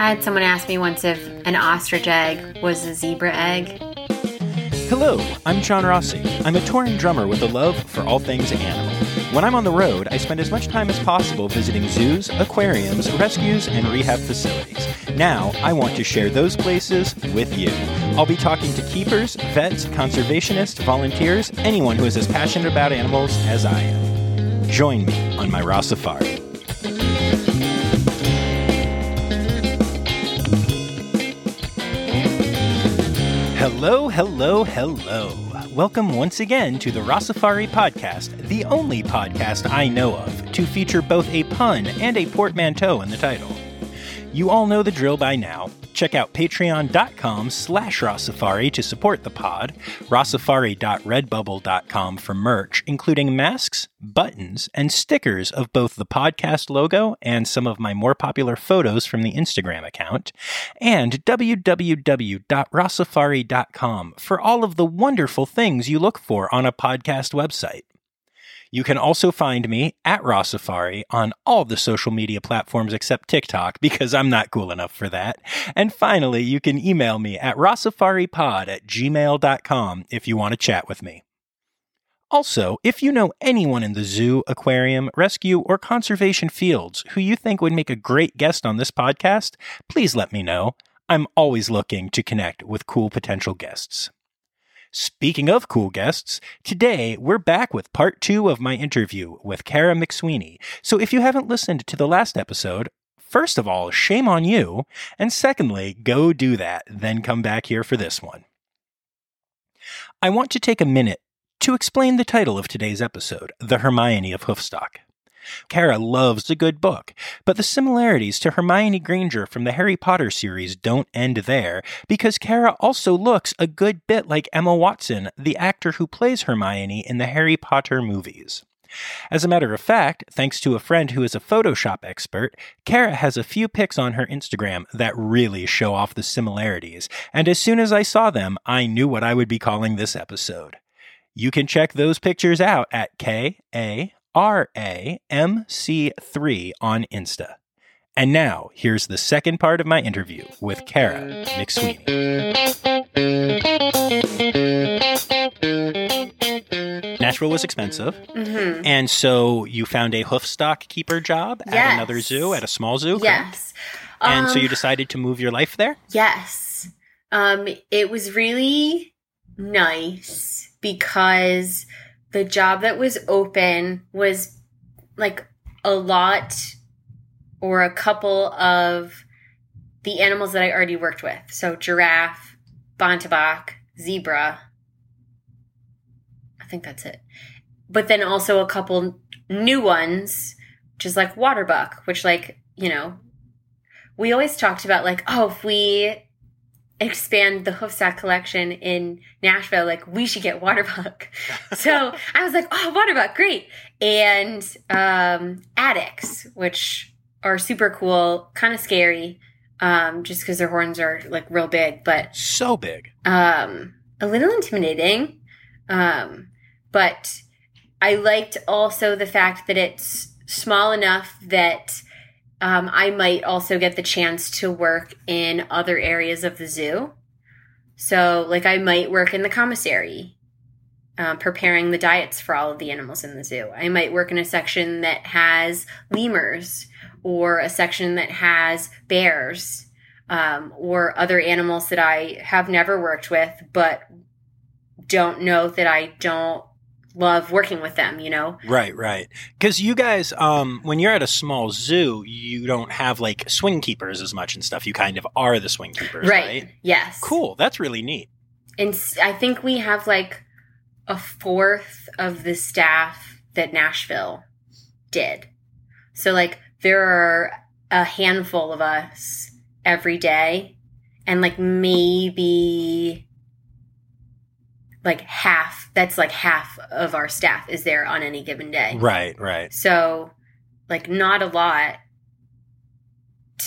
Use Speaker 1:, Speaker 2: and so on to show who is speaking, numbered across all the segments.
Speaker 1: I had someone ask me once if an ostrich egg was a zebra egg.
Speaker 2: Hello, I'm John Rossi. I'm a touring drummer with a love for all things animal. When I'm on the road, I spend as much time as possible visiting zoos, aquariums, rescues, and rehab facilities. Now, I want to share those places with you. I'll be talking to keepers, vets, conservationists, volunteers, anyone who is as passionate about animals as I am. Join me on my Raw. Hello, hello, hello. Welcome once again to the Rossafari podcast, the only podcast I know of to feature both a pun and a portmanteau in the title. You all know the drill by now. Check out patreon.com slash Rossafari to support the pod, rossafari.redbubble.com for merch, including masks, buttons, and stickers of both the podcast logo and some of my more popular photos from the Instagram account, and www.rossafari.com for all of the wonderful things you look for on a podcast website. You can also find me at Rossafari on all the social media platforms except TikTok because I'm not cool enough for that. And finally, you can email me at rossafaripod at gmail.com if you want to chat with me. Also, if you know anyone in the zoo, aquarium, rescue, or conservation fields who you think would make a great guest on this podcast, please let me know. I'm always looking to connect with cool potential guests. Speaking of cool guests, today we're back with part two of my interview with Kara McSweeney. So if you haven't listened to the last episode, first of all, shame on you. And secondly, go do that, then come back here for this one. I want to take a minute to explain the title of today's episode, The Hermione of Hoofstock. Kara loves a good book, but the similarities to Hermione Granger from the Harry Potter series don't end there, because Kara also looks a good bit like Emma Watson, the actor who plays Hermione in the Harry Potter movies. As a matter of fact, thanks to a friend who is a Photoshop expert, Kara has a few pics on her Instagram that really show off the similarities, and as soon as I saw them, I knew what I would be calling this episode. You can check those pictures out at K A RAMC3 on Insta. And now, here's the second part of my interview with Kara McSweeney. Nashville was expensive.
Speaker 1: Mm-hmm.
Speaker 2: And so you found a hoofstock keeper job at another zoo, at a small zoo?
Speaker 1: Yes.
Speaker 2: And so
Speaker 1: Um,
Speaker 2: you decided to move your life there?
Speaker 1: Yes. Um, it was really nice because the job that was open was like a lot or a couple of the animals that I already worked with. So giraffe, bontebok, zebra. I think that's it. But then also a couple new ones, which is like waterbuck, which like, you know, we always talked about like, oh, if we expand the hoofstock collection in Nashville, like we should get Waterbuck. so I was like, oh, Waterbuck, great. And um, addax, which are super cool, kind of scary, um, just because their horns are like real big, but
Speaker 2: So big.
Speaker 1: um, a little intimidating. Um, but I liked also the fact that it's small enough that um, I might also get the chance to work in other areas of the zoo. So, like, I might work in the commissary, um, preparing the diets for all of the animals in the zoo. I might work in a section that has lemurs or a section that has bears um, or other animals that I have never worked with, but don't know that I don't love working with them, you know?
Speaker 2: Right, right. Because you guys, um, when you're at a small zoo, you don't have like swing keepers as much and stuff. You kind of are the swing keepers, right?
Speaker 1: Yes.
Speaker 2: Cool. That's really neat.
Speaker 1: And I think we have like a fourth of the staff that Nashville did. So, like, there are a handful of us every day, and like maybe like half that's like half of our staff is there on any given day.
Speaker 2: Right, right.
Speaker 1: So, like, not a lot.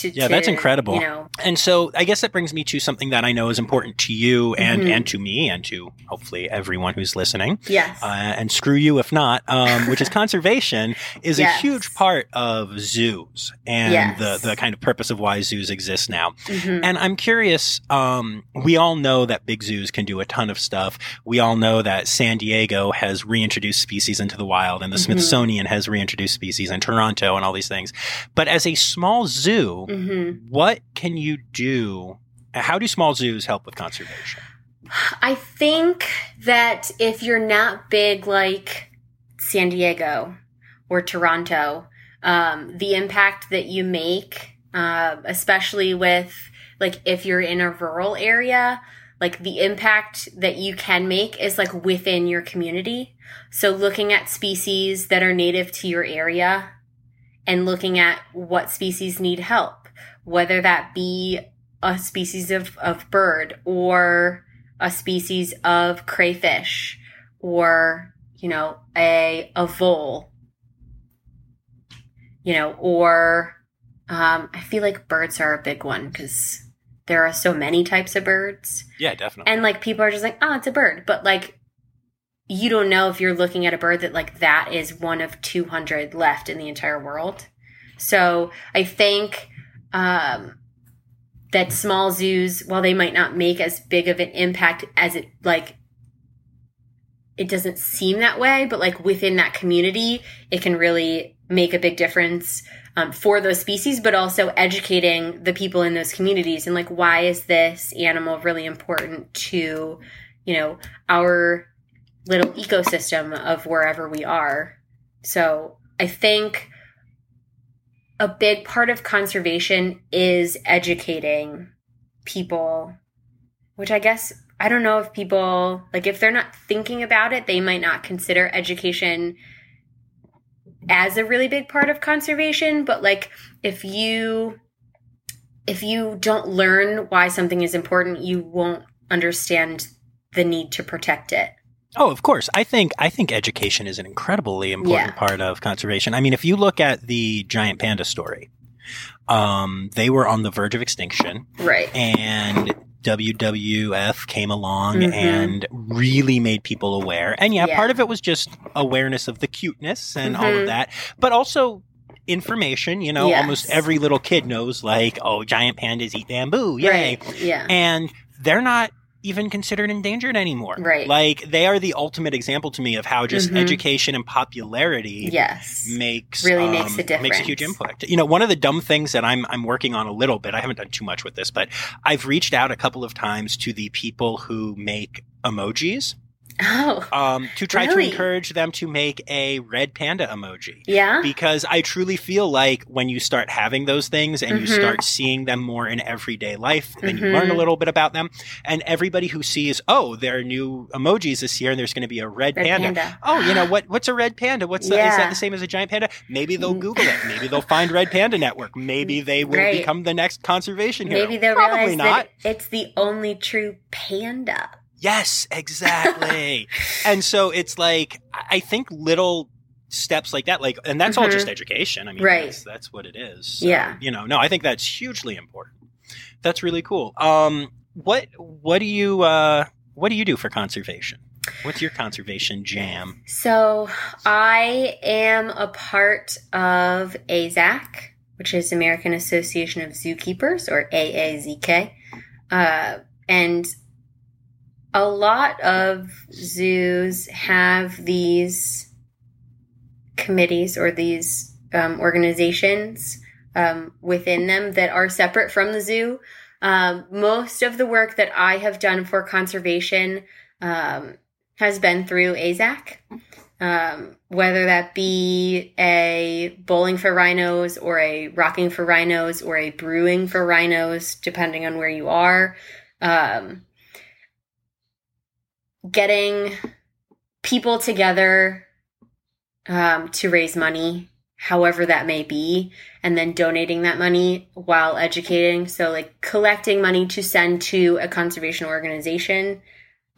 Speaker 1: To,
Speaker 2: Yeah,
Speaker 1: to,
Speaker 2: that's incredible.
Speaker 1: You know,
Speaker 2: And so I guess that brings me to something that I know is important to you and,
Speaker 1: Mhm.
Speaker 2: and to me and to hopefully everyone who's listening.
Speaker 1: yes,
Speaker 2: Uh, and screw you if not, um, which is conservation is
Speaker 1: Yes.
Speaker 2: a huge part of zoos and
Speaker 1: Yes.
Speaker 2: the, the kind of purpose of why zoos exist now.
Speaker 1: Mhm.
Speaker 2: And I'm curious, um, we all know that big zoos can do a ton of stuff. We all know that San Diego has reintroduced species into the wild and the
Speaker 1: Mhm.
Speaker 2: Smithsonian has reintroduced species in Toronto and all these things. But as a small zoo,
Speaker 1: Mhm.
Speaker 2: what can you do? How do small zoos help with conservation?
Speaker 1: I think that if you're not big like San Diego or Toronto, um, the impact that you make, uh, especially with like if you're in a rural area, like the impact that you can make is like within your community. So looking at species that are native to your area and looking at what species need help, whether that be a species of, of bird or a species of crayfish or you know a a vole you know or um, i feel like birds are a big one because there are so many types of birds
Speaker 2: Yeah, definitely.
Speaker 1: and like people are just like oh it's a bird but like you don't know if you're looking at a bird that like that is one of 200 left in the entire world. So i think um that small zoos while they might not make as big of an impact as it like it doesn't seem that way but like within that community it can really make a big difference um, for those species but also educating the people in those communities. And like why is this animal really important to you know our little ecosystem of wherever we are so i think a big part of conservation is educating people, which I guess I don't know if people like if they're not thinking about it, they might not consider education as a really big part of conservation, but like if you if you don't learn why something is important, you won't understand the need to protect it.
Speaker 2: Oh, of course. I think I think education is an incredibly important
Speaker 1: Yeah.
Speaker 2: part of conservation. I mean, if you look at the giant panda story, um, they were on the verge of extinction,
Speaker 1: Right.
Speaker 2: and WWF came along
Speaker 1: Mhm.
Speaker 2: and really made people aware. And yeah,
Speaker 1: Yeah.
Speaker 2: part of it was just awareness of the cuteness and all
Speaker 1: Mhm.
Speaker 2: of that, but also information. You know,
Speaker 1: Yes.
Speaker 2: almost every little kid knows, like, oh, giant pandas eat bamboo, yay!
Speaker 1: Right. Yeah.
Speaker 2: and they're not even considered endangered anymore.
Speaker 1: Right.
Speaker 2: Like they are the ultimate example to me of how just
Speaker 1: Mhm.
Speaker 2: education and popularity
Speaker 1: yes.
Speaker 2: makes
Speaker 1: Really makes a difference.
Speaker 2: Makes a huge impact. You know, one of the dumb things that I'm I'm working on a little bit. I haven't done too much with this, but I've reached out a couple of times to the people who make emojis
Speaker 1: Oh.
Speaker 2: um, to try
Speaker 1: Really?
Speaker 2: to encourage them to make a red panda emoji
Speaker 1: Yeah.
Speaker 2: because I truly feel like when you start having those things and you
Speaker 1: Mhm.
Speaker 2: start seeing them more in everyday life, then you
Speaker 1: Mhm.
Speaker 2: learn a little bit about them. And everybody who sees, oh, there are new emojis this year and there's going to be a red,
Speaker 1: Red
Speaker 2: panda.
Speaker 1: panda.
Speaker 2: Oh, you know what? What's a red panda? What's the, is that the same as a giant panda? Maybe they'll
Speaker 1: Mm.
Speaker 2: Google it. Maybe they'll find Red Panda Network. Maybe they will
Speaker 1: Right.
Speaker 2: become the next conservation hero.
Speaker 1: Maybe they'll
Speaker 2: Probably
Speaker 1: realize
Speaker 2: not.
Speaker 1: that it's the only true panda.
Speaker 2: Yes, exactly. and so it's like I think little steps like that, like, and that's all
Speaker 1: Mhm.
Speaker 2: just education. I mean,
Speaker 1: Right.
Speaker 2: that's, that's what it is. So,
Speaker 1: Yeah.
Speaker 2: You know, no, I think that's hugely important. That's really cool. Um, what what do you uh, what do you do for conservation? What's your conservation jam?
Speaker 1: So I am a part of AZAC, which is American Association of Zookeepers, or AAZK. Uh, and a lot of zoos have these committees or these um, organizations um, within them that are separate from the zoo. Um, most of the work that I have done for conservation um, has been through AZAC, um, whether that be a bowling for rhinos or a rocking for rhinos or a brewing for rhinos, depending on where you are. Um, getting people together um, to raise money, however that may be, and then donating that money while educating. So, like collecting money to send to a conservation organization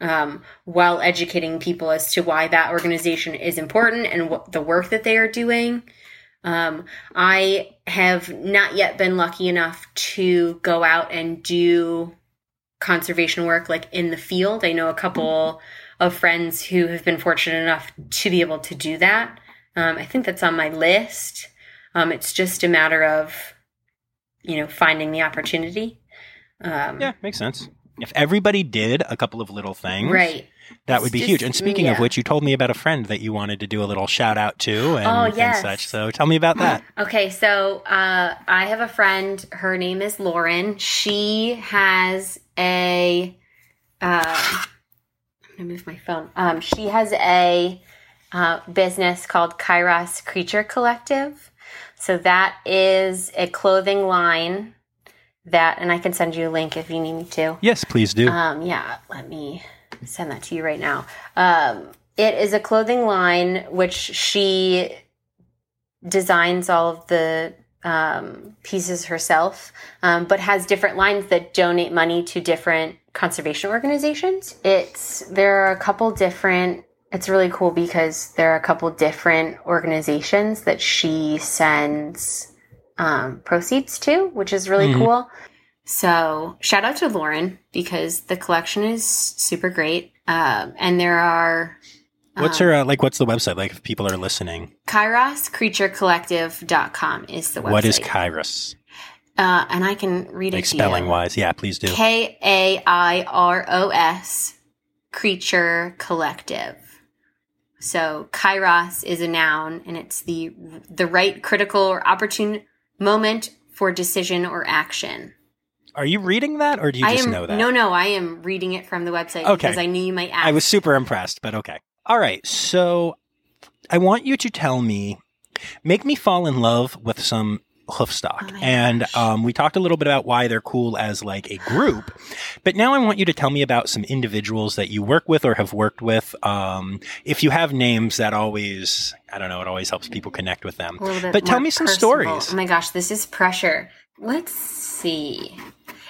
Speaker 1: um, while educating people as to why that organization is important and what the work that they are doing. Um, I have not yet been lucky enough to go out and do conservation work like in the field. I know a couple of friends who have been fortunate enough to be able to do that. Um, I think that's on my list. Um, it's just a matter of, you know, finding the opportunity. Um,
Speaker 2: Yeah, makes sense. If everybody did a couple of little things,
Speaker 1: Right.
Speaker 2: that would be
Speaker 1: It's
Speaker 2: huge. And speaking of which, you told me about a friend that you wanted to do a little shout out to and,
Speaker 1: Oh,
Speaker 2: and such. So tell me about that.
Speaker 1: Okay, so uh, I have a friend. Her name is Lauren. She has a. Uh, I'm gonna move my phone. Um, she has a uh, business called Kairos Creature Collective. So that is a clothing line that, and I can send you a link if you need me to.
Speaker 2: Yes, please do.
Speaker 1: Um, yeah, let me send that to you right now. Um, it is a clothing line which she designs all of the um, pieces herself, um, but has different lines that donate money to different conservation organizations. It's there are a couple different. It's really cool because there are a couple different organizations that she sends um, proceeds to, which is really
Speaker 2: Mhm.
Speaker 1: cool. So shout out to Lauren because the collection is super great. Um, and there are
Speaker 2: what's
Speaker 1: um,
Speaker 2: her, uh, like, what's the website? Like, if people are listening,
Speaker 1: KairosCreatureCollective.com is the website.
Speaker 2: what is Kairos?
Speaker 1: Uh, and I can read
Speaker 2: Like,
Speaker 1: it to
Speaker 2: spelling wise. Yeah, please do.
Speaker 1: K A I R O S Creature Collective. So Kairos is a noun, and it's the the right critical or opportune moment for decision or action.
Speaker 2: Are you reading that or do you
Speaker 1: I
Speaker 2: just
Speaker 1: am
Speaker 2: know that?
Speaker 1: no, no. I am reading it from the website
Speaker 2: Okay.
Speaker 1: because I knew you might ask.
Speaker 2: I was super impressed, but okay. All right. So I want you to tell me, make me fall in love with some hoofstock.
Speaker 1: Oh
Speaker 2: and um, we talked a little bit about why they're cool as like a group, but now I want you to tell me about some individuals that you work with or have worked with. Um, if you have names, that always, I don't know, it always helps people connect with them.
Speaker 1: a little bit
Speaker 2: But tell me some
Speaker 1: personable.
Speaker 2: stories.
Speaker 1: Oh my gosh, this is pressure. Let's see.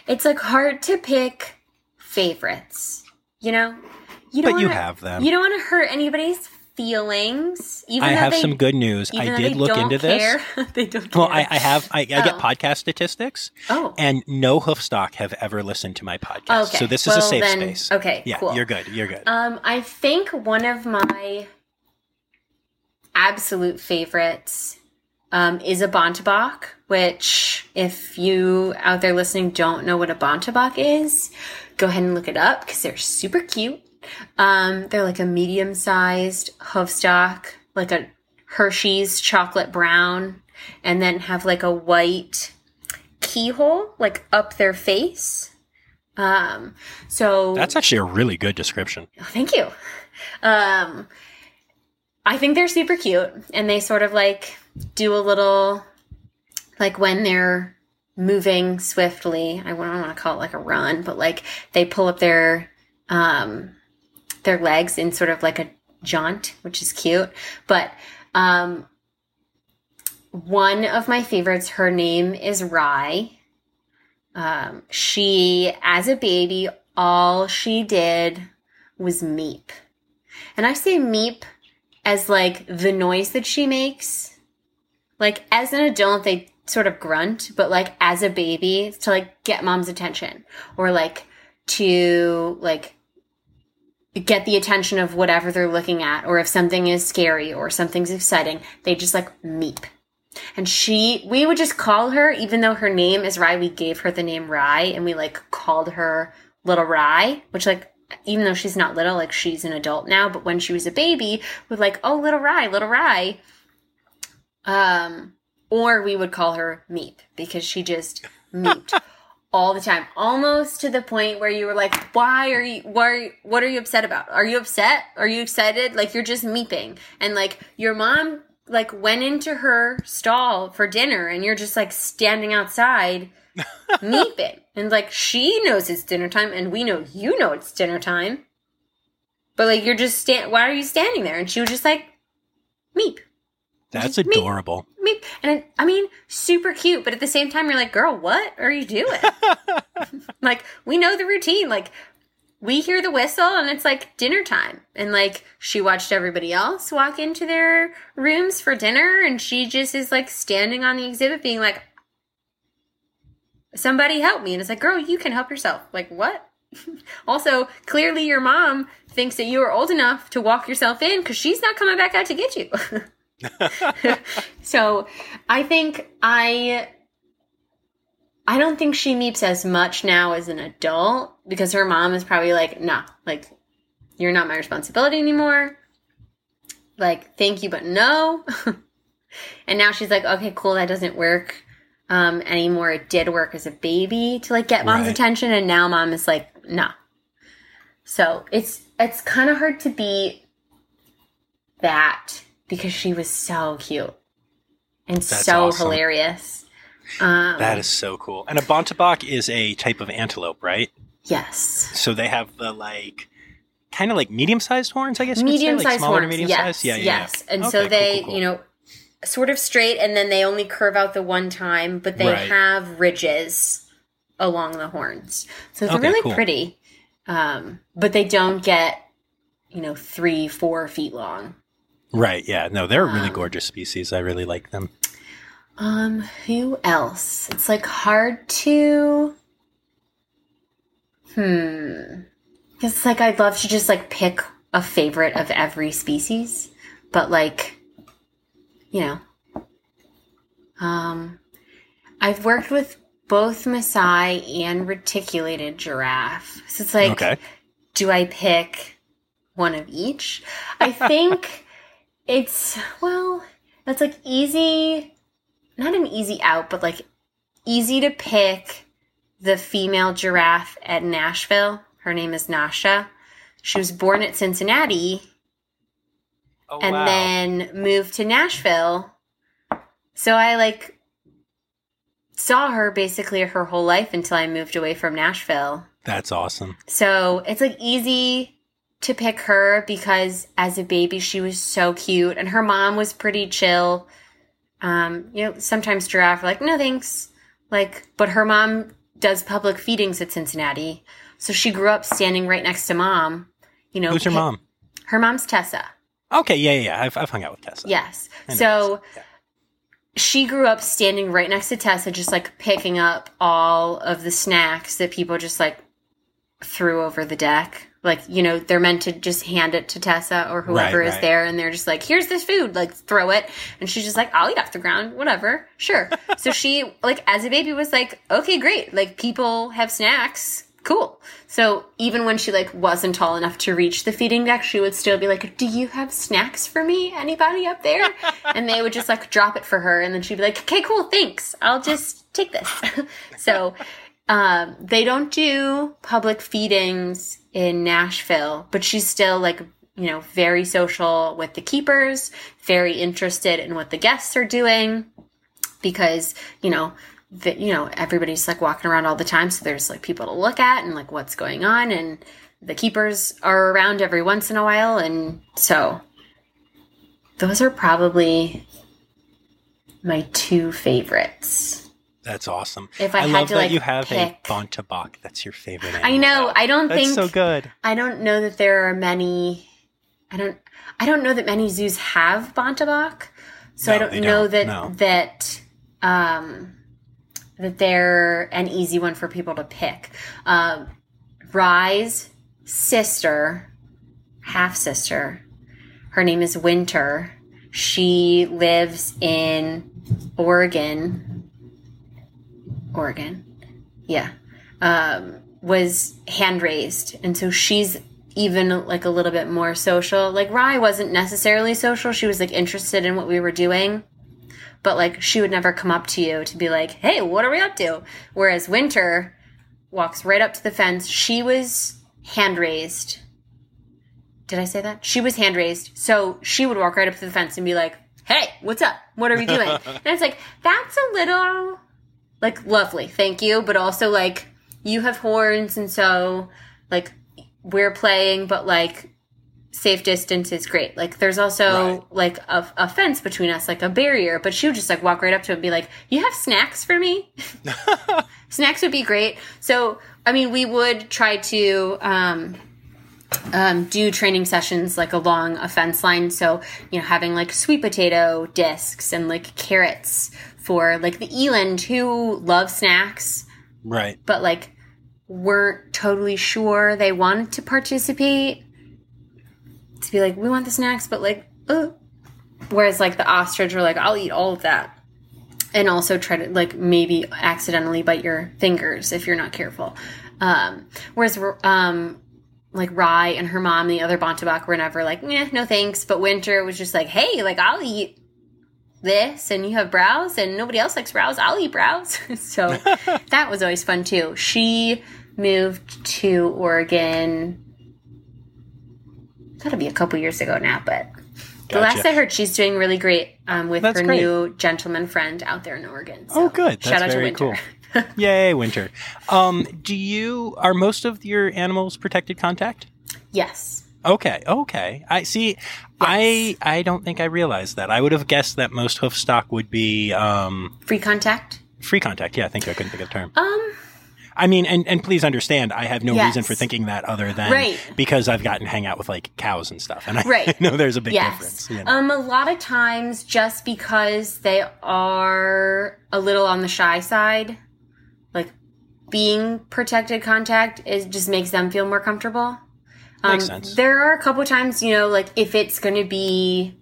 Speaker 1: It's like hard to pick favorites. You know, you
Speaker 2: But you
Speaker 1: wanna-
Speaker 2: have them.
Speaker 1: You don't want to hurt anybody's feelings. Even
Speaker 2: I have
Speaker 1: they,
Speaker 2: some good news. I did look
Speaker 1: don't
Speaker 2: into this.
Speaker 1: they don't. Care.
Speaker 2: Well, I, I have. I, I get
Speaker 1: Oh.
Speaker 2: podcast statistics,
Speaker 1: Oh,
Speaker 2: and no hoofstock have ever listened to my podcast.
Speaker 1: okay.
Speaker 2: So this is a safe
Speaker 1: then-
Speaker 2: space.
Speaker 1: Okay,
Speaker 2: Yeah,
Speaker 1: cool.
Speaker 2: you're good. You're good.
Speaker 1: Um, I think one of my absolute favorites um, is a Bontebok, which, if you out there listening don't know what a Bontebok is, go ahead and look it up because they're super cute. Um, they're like a medium sized hoofstock, like a Hershey's chocolate brown, and then have like a white keyhole like up their face. Um, so
Speaker 2: That's actually a really good description.
Speaker 1: Oh, thank you. Um, I think they're super cute, and they sort of like do a little, like when they're moving swiftly. I don't want to call it like a run, but like they pull up their um, their legs in sort of like a jaunt, which is cute. But um, one of my favorites, her name is Rye. Um, she, as a baby, all she did was meep. And I say meep as like the noise that she makes. Like as an adult, they sort of grunt, but like as a baby, to like get mom's attention or like to like get the attention of whatever they're looking at, or if something is scary or something's exciting, they just like meep. And she, we would just call her, even though her name is Rye, we gave her the name Rye and we like called her Little Rye, which like, even though she's not little, like she's an adult now, but when she was a baby, we'd like, oh, Little Rye, Little Rye. Um, or we would call her Meep because she just meeped all the time, almost to the point where you were like, "Why are you? Why? What are you upset about? Are you upset? Are you excited? Like you're just meeping." And like your mom like went into her stall for dinner, and you're just like standing outside meeping, and like she knows it's dinner time, and we know you know it's dinner time. But like you're just stand. Why are you standing there? And she was just like, meep
Speaker 2: That's adorable.
Speaker 1: And I mean, super cute, but at the same time, you're like, girl, what are you doing? like, we know the routine. Like, we hear the whistle and it's like dinner time. And like she watched everybody else walk into their rooms for dinner and she just is like standing on the exhibit being like, somebody help me. And it's like, girl, you can help yourself. Like, what? also, clearly your mom thinks that you are old enough to walk yourself in because she's not coming back out to get you. so I think I I don't think she meeps as much now as an adult because her mom is probably like, nah, like, you're not my responsibility anymore. Like, thank you, but no. and now she's like, okay, cool, that doesn't work um, anymore. It did work as a baby to like get mom's right. attention, and now mom is like, nah. So it's it's kind of hard to be that because she was so cute and That's so awesome. hilarious.
Speaker 2: Um, that is so cool. And a bontebok is a type of antelope, right?
Speaker 1: Yes.
Speaker 2: So they have the like kind of like medium sized horns, I guess.
Speaker 1: Medium
Speaker 2: sized
Speaker 1: like horns. Medium yes. Yeah, yeah, yes. Yeah. And okay, so they, cool, cool, cool. you know, sort of straight, and then they only curve out the one time, but they right. have ridges along the horns, so they're okay, really pretty. Um, but they don't get, you know, three, four feet long.
Speaker 2: Right. Yeah. No, they're a really um, gorgeous species. I really like them.
Speaker 1: Um, who else? It's like hard to. Hmm. It's like I'd love to just like pick a favorite of every species, but like, you know, um, I've worked with both Maasai and reticulated giraffe. So it's like, okay. do I pick one of each? I think it's, well, that's like easy not an easy out, but like easy to pick the female giraffe at Nashville. Her name is Nasha. She was born at Cincinnati oh, and wow. then moved to Nashville. So I like saw her basically her whole life until I moved away from Nashville.
Speaker 2: That's awesome.
Speaker 1: So it's like easy to pick her because as a baby she was so cute and her mom was pretty chill. Um, you know, sometimes giraffe are like, no thanks. Like, but her mom does public feedings at Cincinnati. So she grew up standing right next to mom. You know,
Speaker 2: who's her mom?
Speaker 1: Her mom's Tessa.
Speaker 2: Okay, yeah, yeah, yeah. I've, I've hung out with Tessa.
Speaker 1: Yes. So yeah. she grew up standing right next to Tessa, just like picking up all of the snacks that people just like threw over the deck like you know they're meant to just hand it to tessa or whoever right, is right. there and they're just like here's this food like throw it. And she's just like i'll eat off the ground whatever sure. So she like as a baby was like okay great like people have snacks cool. So even when she like wasn't tall enough to reach the feeding deck she would still be like do you have snacks for me? Anybody up there? And they would just like drop it for her and then she'd be like okay cool thanks i'll just take this. So um, they don't do public feedings in Nashville, but she's still like, you know, very social with the keepers, very interested in what the guests are doing because, you know, you know everybody's like walking around all the time so there's like people to look at and like what's going on and the keepers are around every once in a while and so those are probably my two favorites
Speaker 2: that's awesome.
Speaker 1: If I, I love to,
Speaker 2: that
Speaker 1: like,
Speaker 2: you have
Speaker 1: pick.
Speaker 2: a bontebok. That's your favorite.
Speaker 1: I know. I don't
Speaker 2: That's
Speaker 1: think
Speaker 2: so good.
Speaker 1: I don't know that there are many. I don't. I don't know that many zoos have bontebok, so no, I don't know don't. that no. that um, that they're an easy one for people to pick. Um, Rye's sister, half sister, her name is Winter. She lives in Oregon Oregon. Yeah. Um, was hand raised. And so she's even like a little bit more social. Like Rye wasn't necessarily social. She was like interested in what we were doing. But like she would never come up to you to be like, hey, what are we up to? Whereas Winter walks right up to the fence. She was hand raised. Did I say that? She was hand raised. So she would walk right up to the fence and be like, hey, what's up? What are we doing? and it's like, that's a little like lovely, thank you, but also like you have horns and so like we're playing, but like safe distance is great. Like there's also
Speaker 2: Right.
Speaker 1: like a, a fence between us, like a barrier, but she would just like walk right up to him and be like, "You have snacks for me?" snacks would be great. So I mean, we would try to. Um, um, do training sessions like along a fence line. So, you know, having like sweet potato discs and like carrots for like the eland who love snacks,
Speaker 2: Right.
Speaker 1: but like weren't totally sure they wanted to participate. To be like, we want the snacks, but like, oh. Whereas like the ostrich were like, I'll eat all of that. And also try to like maybe accidentally bite your fingers if you're not careful. Um, whereas um, like Rye and her mom, the other Bontebok, were never like, eh, no thanks. But Winter was just like, hey, like I'll eat this, and you have browse and nobody else likes browse. I'll eat browse. so that was always fun too. She moved to Oregon. Gotta be a couple years ago now, but the last I heard, she's doing really great um, with
Speaker 2: That's
Speaker 1: her
Speaker 2: great.
Speaker 1: new gentleman friend out there in Oregon. So
Speaker 2: Oh, good.
Speaker 1: shout out to Winter.
Speaker 2: cool. Yay, winter. Um, do you are most of your animals protected contact?
Speaker 1: yes.
Speaker 2: Okay, okay. I see. I I don't think I realized that. I would have guessed that most hoof stock would be um,
Speaker 1: Free contact.
Speaker 2: free contact. Yeah, thank you. I couldn't think of the term.
Speaker 1: Um,
Speaker 2: I mean, and, and please understand, I have no
Speaker 1: Yes.
Speaker 2: reason for thinking that other than
Speaker 1: Right.
Speaker 2: because I've gotten hang out with like cows and stuff, and I
Speaker 1: Right.
Speaker 2: know there's a big
Speaker 1: yes.
Speaker 2: difference. You know?
Speaker 1: Um, a lot of times, just because they are a little on the shy side, like being protected contact it just makes them feel more comfortable. Um,
Speaker 2: Makes sense.
Speaker 1: There are a couple times, you know, like if it's going to be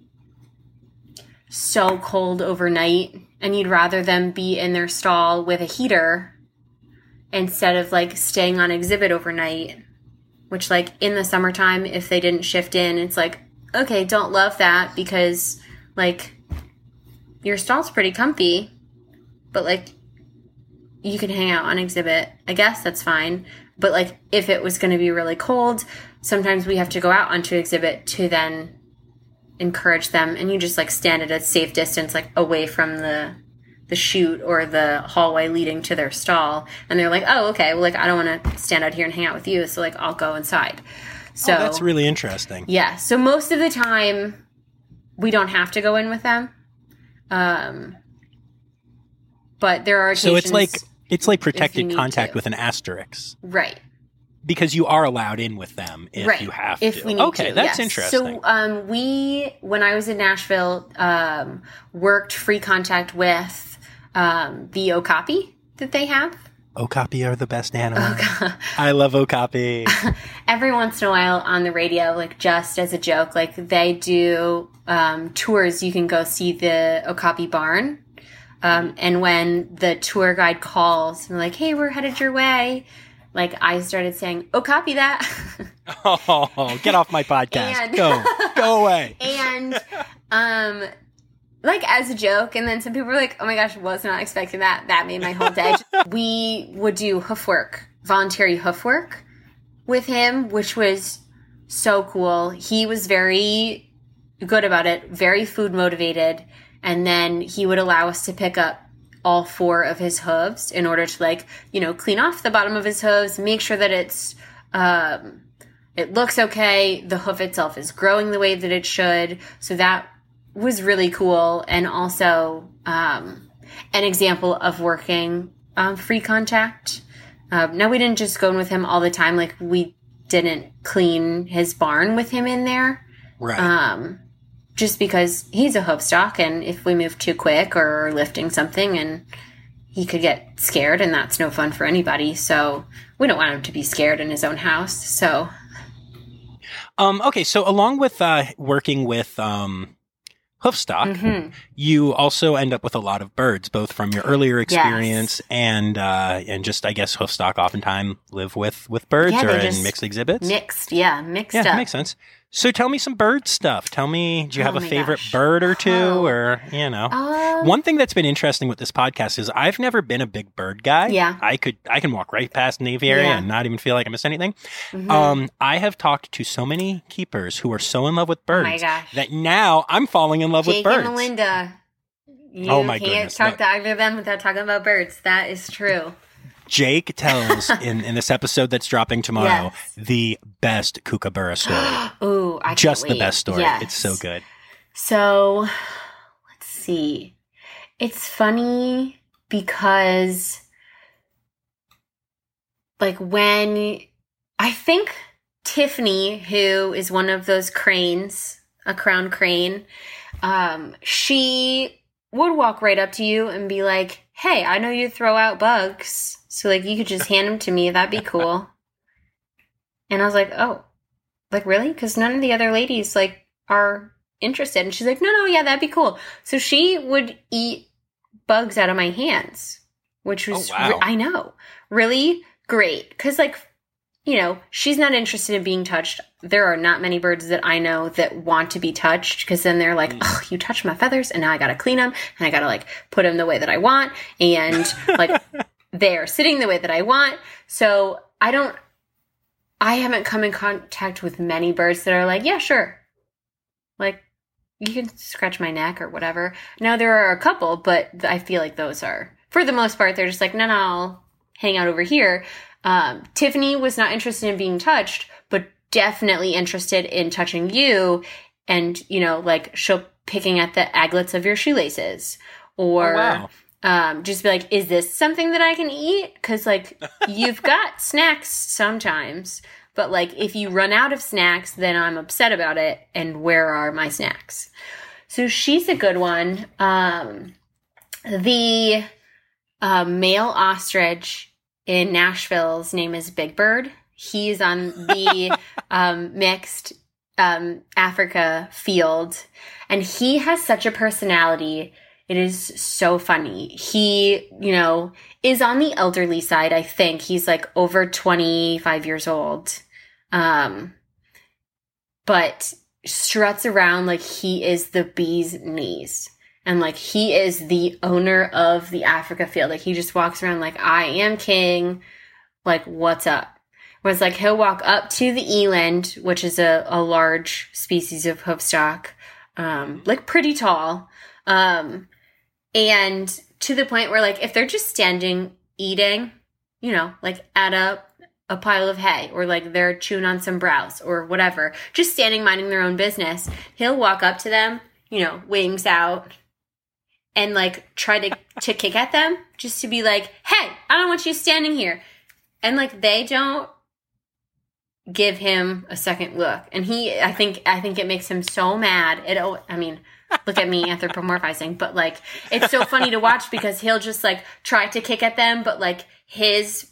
Speaker 1: so cold overnight and you'd rather them be in their stall with a heater instead of like staying on exhibit overnight, which like in the summertime, if they didn't shift in, it's like, okay, don't love that because like your stall's pretty comfy, but like you can hang out on exhibit. I guess that's fine. But like if it was going to be really cold, sometimes we have to go out onto exhibit to then encourage them and you just like stand at a safe distance like away from the the chute or the hallway leading to their stall and they're like oh okay well like i don't want to stand out here and hang out with you so like i'll go inside so
Speaker 2: oh, that's really interesting.
Speaker 1: yeah. So most of the time, we don't have to go in with them. Um, but there are
Speaker 2: So it's like it's like protected contact
Speaker 1: to.
Speaker 2: with an asterisk
Speaker 1: right,
Speaker 2: because you are allowed in with them if
Speaker 1: right.
Speaker 2: you have
Speaker 1: if
Speaker 2: to.
Speaker 1: we need
Speaker 2: okay,
Speaker 1: to,
Speaker 2: that's
Speaker 1: yes.
Speaker 2: interesting.
Speaker 1: So um, we, when I was in Nashville, um, worked free contact with um, the Okapi that they have.
Speaker 2: Okapi are the best animals.
Speaker 1: Oh,
Speaker 2: I love Okapi.
Speaker 1: every once in a while on the radio, like just as a joke, like they do um, tours. You can go see the Okapi barn. Um, and when the tour guide calls and like, hey, we're headed your way, like I started saying, oh, copy that.
Speaker 2: oh, get off my podcast.
Speaker 1: And-
Speaker 2: go. Go away.
Speaker 1: and um, like as a joke. And then some people were like, oh my gosh, was not expecting that. That made my whole day. we would do hoof work, voluntary hoof work with him, which was so cool. He was very good about it, very food motivated. And then he would allow us to pick up all four of his hooves in order to like, you know, clean off the bottom of his hooves, make sure that it's, um, it looks okay. The hoof itself is growing the way that it should. So that was really cool. And also, um, an example of working, um, free contact. Um, now we didn't just go in with him all the time. Like we didn't clean his barn with him in there
Speaker 2: Right.
Speaker 1: Just because he's a hoofstock and if we move too quick or lifting something, and he could get scared, and that's no fun for anybody. So we don't want him to be scared in his own house. So
Speaker 2: um, okay, so along with uh, working with um, hoofstock,
Speaker 1: mhm.
Speaker 2: you also end up with a lot of birds, both from your earlier experience and uh, and just I guess hoofstock oftentimes live with with birds
Speaker 1: Yeah,
Speaker 2: or in mixed exhibits.
Speaker 1: mixed, yeah, mixed
Speaker 2: yeah,
Speaker 1: up.
Speaker 2: makes sense. So tell me some bird stuff. Tell me, do you have
Speaker 1: Oh
Speaker 2: a favorite
Speaker 1: gosh.
Speaker 2: bird or two,
Speaker 1: Oh.
Speaker 2: or you know?
Speaker 1: Um,
Speaker 2: One thing that's been interesting with this podcast is I've never been a big bird guy.
Speaker 1: Yeah.
Speaker 2: I could I can walk right past an aviary
Speaker 1: Yeah.
Speaker 2: and not even feel like I missed anything.
Speaker 1: mhm.
Speaker 2: Um, I have talked to so many keepers who are so in love with
Speaker 1: oh
Speaker 2: birds
Speaker 1: gosh,
Speaker 2: that now I'm falling in love
Speaker 1: Jake
Speaker 2: with birds.
Speaker 1: and Melinda. You
Speaker 2: Oh my
Speaker 1: can't
Speaker 2: goodness,
Speaker 1: talk
Speaker 2: no.
Speaker 1: to either of them without talking about birds. That is true.
Speaker 2: Jake tells in, in this episode that's dropping tomorrow
Speaker 1: Yes.
Speaker 2: the best kookaburra story.
Speaker 1: Ooh, I
Speaker 2: Just the best story.
Speaker 1: Yes.
Speaker 2: It's so good.
Speaker 1: So let's see. It's funny because like when I think Tiffany, who is one of those cranes, a crown crane, um, she would walk right up to you and be like, Hey, I know you throw out bugs. So like you could just hand them to me. That'd be cool. And I was like, Oh, like really? Because none of the other ladies like are interested. And she's like, no, no, yeah, that'd be cool. So she would eat bugs out of my hands, which oh, was,
Speaker 2: Oh, wow.
Speaker 1: re- I know, really great. Because, like, you know, she's not interested in being touched. There are not many birds that I know that want to be touched because then they're like, oh, you touched my feathers and now I got to clean them and I got to, like, put them the way that I want. And, like, they're sitting the way that I want. So I don't, I haven't come in contact with many birds that are like, yeah, sure. Like, you can scratch my neck or whatever. Now, there are a couple, but I feel like those are, for the most part, they're just like, no, no, I'll hang out over here. Um, Tiffany was not interested in being touched, but definitely interested in touching you and, you know, like she'll picking at the aglets of your shoelaces or
Speaker 2: Oh, wow.
Speaker 1: Um, just be like, is this something that I can eat? Because like you've got snacks sometimes, but like if you run out of snacks, then I'm upset about it. And where are my snacks? So she's a good one. Um, the uh, male ostrich in Nashville's name is Big Bird. He's on the um, mixed um, Africa field, and he has such a personality. It is so funny. He, you know, is on the elderly side, I think. He's like over 25 years old. Um, but struts around like he is the bee's knees. And like he is the owner of the Africa field. Like he just walks around like, I am king. Like, what's up? Whereas like he'll walk up to the eland, which is a, a large species of hoofstock, um, like pretty tall. Um, and to the point where like if they're just standing eating, you know, like at a a pile of hay or like they're chewing on some browse or whatever, just standing minding their own business, he'll walk up to them, you know, wings out and like try to to kick at them just to be like, "Hey, I don't want you standing here." And like they don't give him a second look. And he I think I think it makes him so mad. It I mean, look at me anthropomorphizing, but like it's so funny to watch because he'll just like try to kick at them, but like his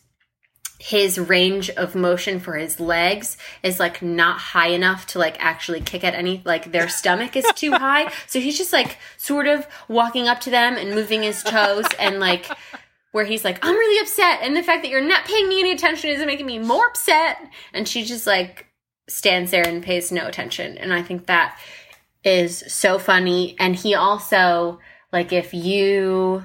Speaker 1: his range of motion for his legs is like not high enough to like actually kick at any like their stomach is too high. So he's just like sort of walking up to them and moving his toes and like where he's like i'm really upset and the fact that you're not paying me any attention is making me more upset. And she just like stands there and pays no attention. And i think that is so funny and he also like if you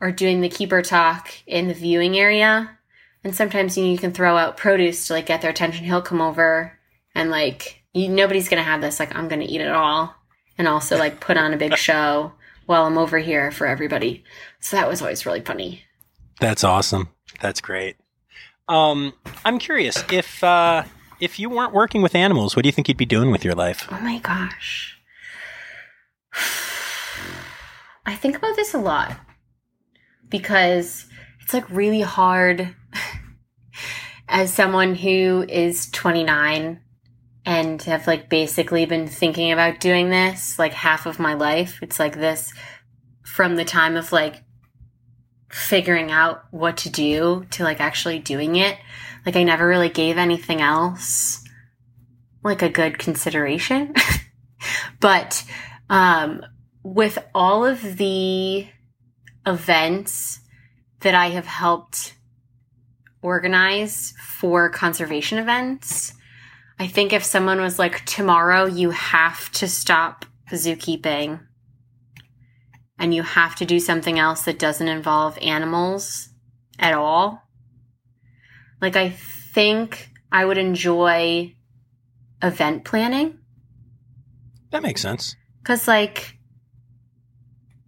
Speaker 1: are doing the keeper talk in the viewing area and sometimes you, know, you can throw out produce to like get their attention. He'll come over and like you, nobody's gonna have this. Like I'm gonna eat it all, and also like put on a big show while I'm over here for everybody. So that was always really funny.
Speaker 2: That's awesome. That's great. Um, I'm curious if uh, if you weren't working with animals, what do you think you'd be doing with your life?
Speaker 1: Oh my gosh, I think about this a lot because it's like really hard as someone who is 29 and have like basically been thinking about doing this like half of my life. It's like this from the time of like figuring out what to do to like actually doing it. Like I never really gave anything else like a good consideration. but um with all of the events that I have helped organize for conservation events. I think if someone was like, tomorrow you have to stop zookeeping and you have to do something else that doesn't involve animals at all, like, I think I would enjoy event planning
Speaker 2: That makes sense.
Speaker 1: Because, like,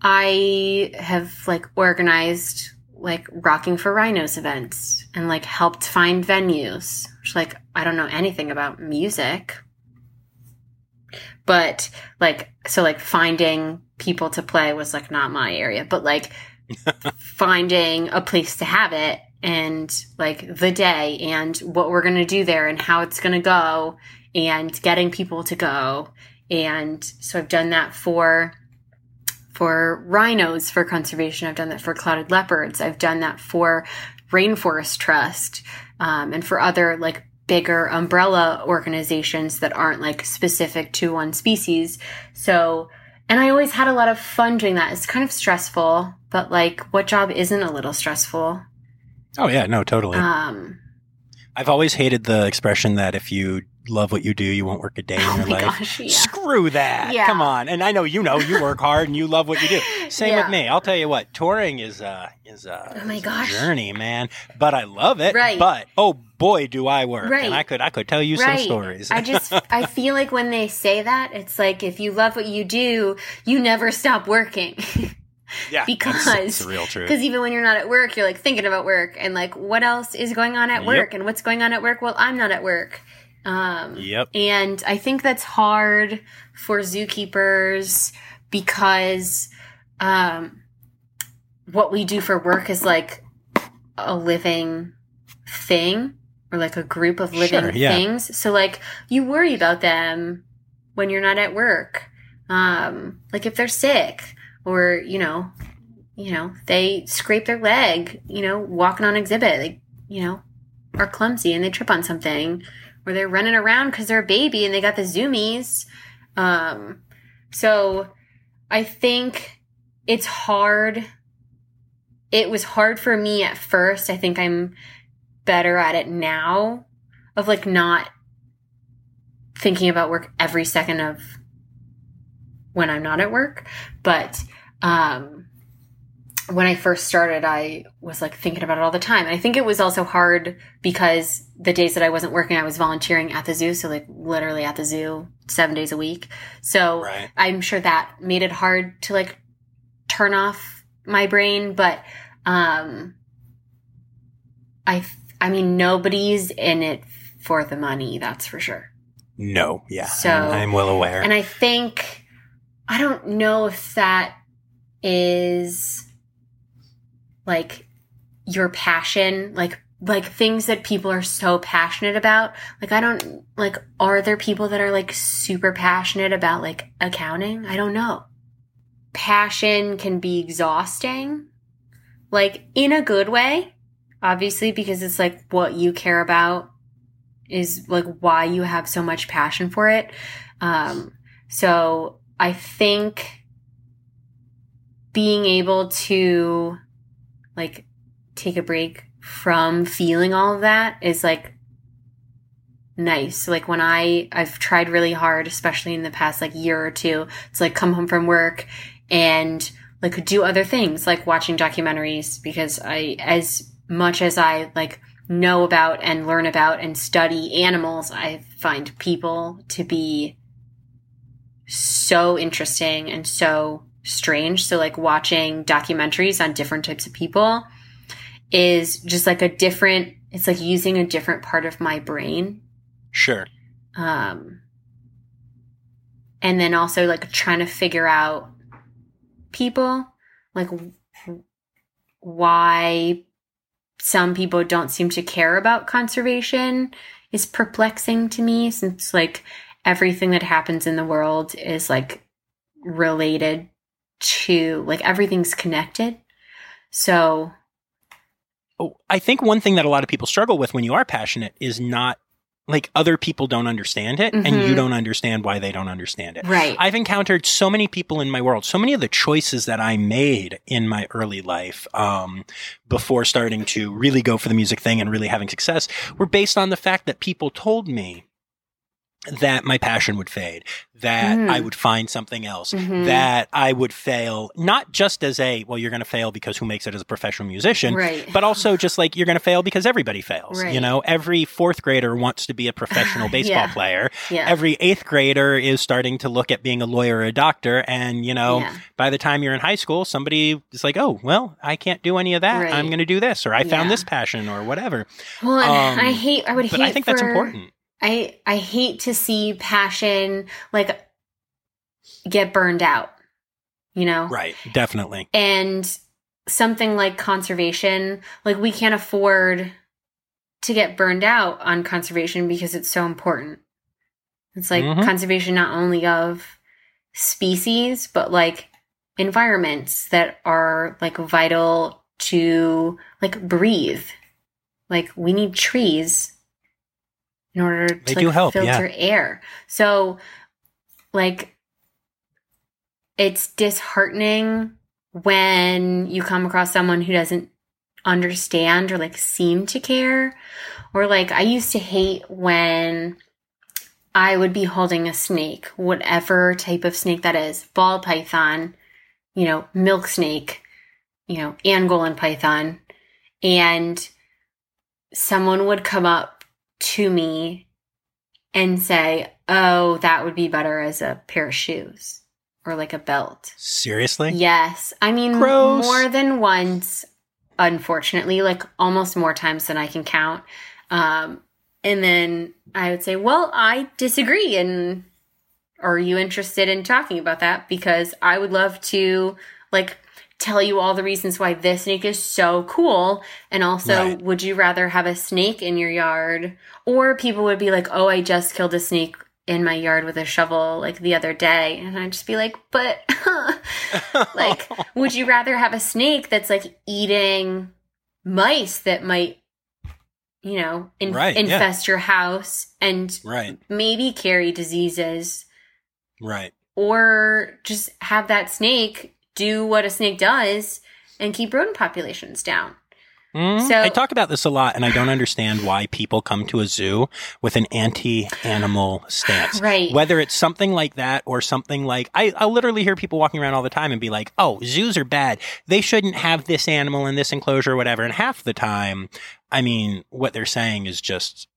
Speaker 1: I have like organized like rocking for rhinos events and like helped find venues which like i don't know anything about music. But like so like finding people to play was like not my area but like finding a place to have it and like the day and what we're going to do there and how it's going to go and getting people to go and so I've done that for for rhinos for conservation I've done that for clouded leopards I've done that for rainforest trust um, and for other like bigger umbrella organizations that aren't like specific to one species so and I always had a lot of fun doing that. It's kind of stressful, but like, what job isn't a little stressful?
Speaker 2: Oh yeah, no, totally.
Speaker 1: Um,
Speaker 2: I've always hated the expression that if you love what you do, you won't work a day in
Speaker 1: oh
Speaker 2: your
Speaker 1: my
Speaker 2: life.
Speaker 1: gosh, yeah.
Speaker 2: Screw that.
Speaker 1: Yeah.
Speaker 2: Come on. And I know you know you work hard and you love what you do. Same
Speaker 1: Yeah.
Speaker 2: with me. I'll tell you what, touring is uh is uh
Speaker 1: Oh my
Speaker 2: is a
Speaker 1: gosh.
Speaker 2: journey, man. But I love it.
Speaker 1: Right.
Speaker 2: But oh boy do I work.
Speaker 1: Right.
Speaker 2: And I could I could tell you some stories.
Speaker 1: I just I feel like when they say that, it's like if you love what you do, you never stop working.
Speaker 2: yeah.
Speaker 1: because-
Speaker 2: that's, the real truth.
Speaker 1: Because even when you're not at work, you're like thinking about work and like what else is going on at
Speaker 2: Yep.
Speaker 1: work and what's going on at work while I'm not at work. Um,
Speaker 2: Yep.
Speaker 1: And I think that's hard for zookeepers because um, what we do for work is like a living thing or like a group of living
Speaker 2: Sure, yeah.
Speaker 1: things. So, like, you worry about them when you're not at work. Um, like, if they're sick or, you know, you know, they scrape their leg, you know, walking on exhibit, like, you know, are clumsy and they trip on something or they're running around because they're a baby and they got the zoomies. Um, so I think it's hard. It was hard for me at first. I think I'm better at it now of like not thinking about work every second of when I'm not at work. But um, when I first started, I was like thinking about it all the time. And I think it was also hard because the days that I wasn't working, I was volunteering at the zoo. So, like, literally at the zoo seven days a week. So,
Speaker 2: Right.
Speaker 1: I'm sure that made it hard to like turn off my brain. But, um, I, I mean, nobody's in it for the money, that's for sure.
Speaker 2: No, yeah.
Speaker 1: So-
Speaker 2: I'm, I'm well aware.
Speaker 1: And I think I don't know if that is like your passion, like like things that people are so passionate about. Like I don't like are there people that are like super passionate about like accounting? I don't know. Passion can be exhausting. Like in a good way, obviously because it's like what you care about is like why you have so much passion for it. Um, so I think being able to like take a break from feeling all of that is like nice. Like when I I've tried really hard, especially in the past like year or two, to like come home from work and like do other things like watching documentaries because I as much as I like know about and learn about and study animals, I find people to be so interesting and so strange. So like watching documentaries on different types of people is just like a different it's like using a different part of my brain.
Speaker 2: sure.
Speaker 1: Um and then also like trying to figure out people like why some people don't seem to care about conservation is perplexing to me since like everything that happens in the world is like related to like everything's connected. So
Speaker 2: Oh, I think one thing that a lot of people struggle with when you are passionate is not like other people don't understand it and
Speaker 1: Mhm.
Speaker 2: you don't understand why they don't understand it.
Speaker 1: right.
Speaker 2: I've encountered so many people in my world, so many of the choices that I made in my early life, um, before starting to really go for the music thing and really having success were based on the fact that people told me that my passion would fade, that
Speaker 1: Mm.
Speaker 2: I would find something else,
Speaker 1: Mhm.
Speaker 2: that I would fail, not just as a, well, you're going to fail because who makes it as a professional musician,
Speaker 1: right.
Speaker 2: but also just like you're going to fail because everybody fails. You know, every fourth grader wants to be a professional baseball
Speaker 1: Yeah.
Speaker 2: player.
Speaker 1: yeah.
Speaker 2: Every eighth grader is starting to look at being a lawyer or a doctor. And, you know,
Speaker 1: Yeah.
Speaker 2: by the time you're in high school, somebody is like, oh, well, I can't do any of that.
Speaker 1: Right.
Speaker 2: I'm going to do this, or I found this passion, or whatever.
Speaker 1: Well,
Speaker 2: um,
Speaker 1: I hate I would
Speaker 2: But
Speaker 1: hate
Speaker 2: I think that's important.
Speaker 1: I I hate to see passion like get burned out, you know?
Speaker 2: Right. Definitely.
Speaker 1: And something like conservation, like we can't afford to get burned out on conservation because it's so important. It's like
Speaker 2: Mhm.
Speaker 1: conservation not only of species, but like environments that are like vital to like breathe. Like we need trees in order to like,
Speaker 2: help,
Speaker 1: filter air. So like it's disheartening when you come across someone who doesn't understand or like seem to care. Or like I used to hate when I would be holding a snake, whatever type of snake that is, ball python, you know, milk snake, you know, Angolan python, and someone would come up to me and say, "Oh, that would be better as a pair of shoes or like a belt."
Speaker 2: Seriously?
Speaker 1: Yes. I mean,
Speaker 2: Gross.
Speaker 1: more than once, unfortunately, like almost more times than I can count. Um, and then I would say, well, I disagree. And are you interested in talking about that? Because I would love to, like, tell you all the reasons why this snake is so cool. And also,
Speaker 2: Right.
Speaker 1: would you rather have a snake in your yard? Or people would be like, oh, I just killed a snake in my yard with a shovel like the other day. And I'd just be like, but like would you rather have a snake that's like eating mice that might you know in-
Speaker 2: Right, yeah.
Speaker 1: infest your house and
Speaker 2: right.
Speaker 1: maybe carry diseases
Speaker 2: Right.
Speaker 1: or just have that snake do what a snake does and keep rodent populations down
Speaker 2: Mhm.
Speaker 1: So-
Speaker 2: I talk about this a lot, and I don't understand why people come to a zoo with an anti-animal stance.
Speaker 1: Right.
Speaker 2: Whether it's something like that or something like I, I literally hear people walking around all the time and be like, "Oh, zoos are bad. They shouldn't have this animal in this enclosure, or whatever." And half the time, I mean, what they're saying is just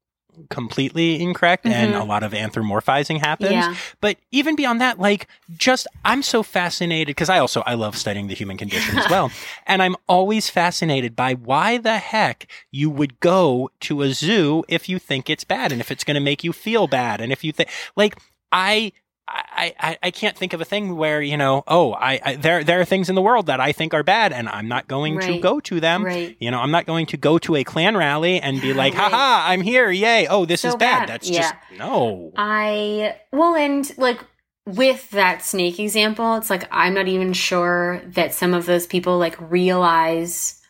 Speaker 2: completely incorrect, and
Speaker 1: Mhm.
Speaker 2: a lot of anthropomorphizing happens.
Speaker 1: Yeah.
Speaker 2: But even beyond that, like, just I'm so fascinated because I also I love studying the human condition as well, and I'm always fascinated by why the heck you would go to a zoo if you think it's bad and if it's going to make you feel bad, and if you think like I. I, I, I can't think of a thing where you know oh I, I there there are things in the world that I think are bad and I'm not going to go to them
Speaker 1: Right.
Speaker 2: you know I'm not going to go to a Klan rally and be like
Speaker 1: Right.
Speaker 2: haha I'm here yay oh this
Speaker 1: So
Speaker 2: is bad,
Speaker 1: bad.
Speaker 2: that's
Speaker 1: Yeah.
Speaker 2: just no
Speaker 1: I well, and like with that snake example, it's like I'm not even sure that some of those people like realize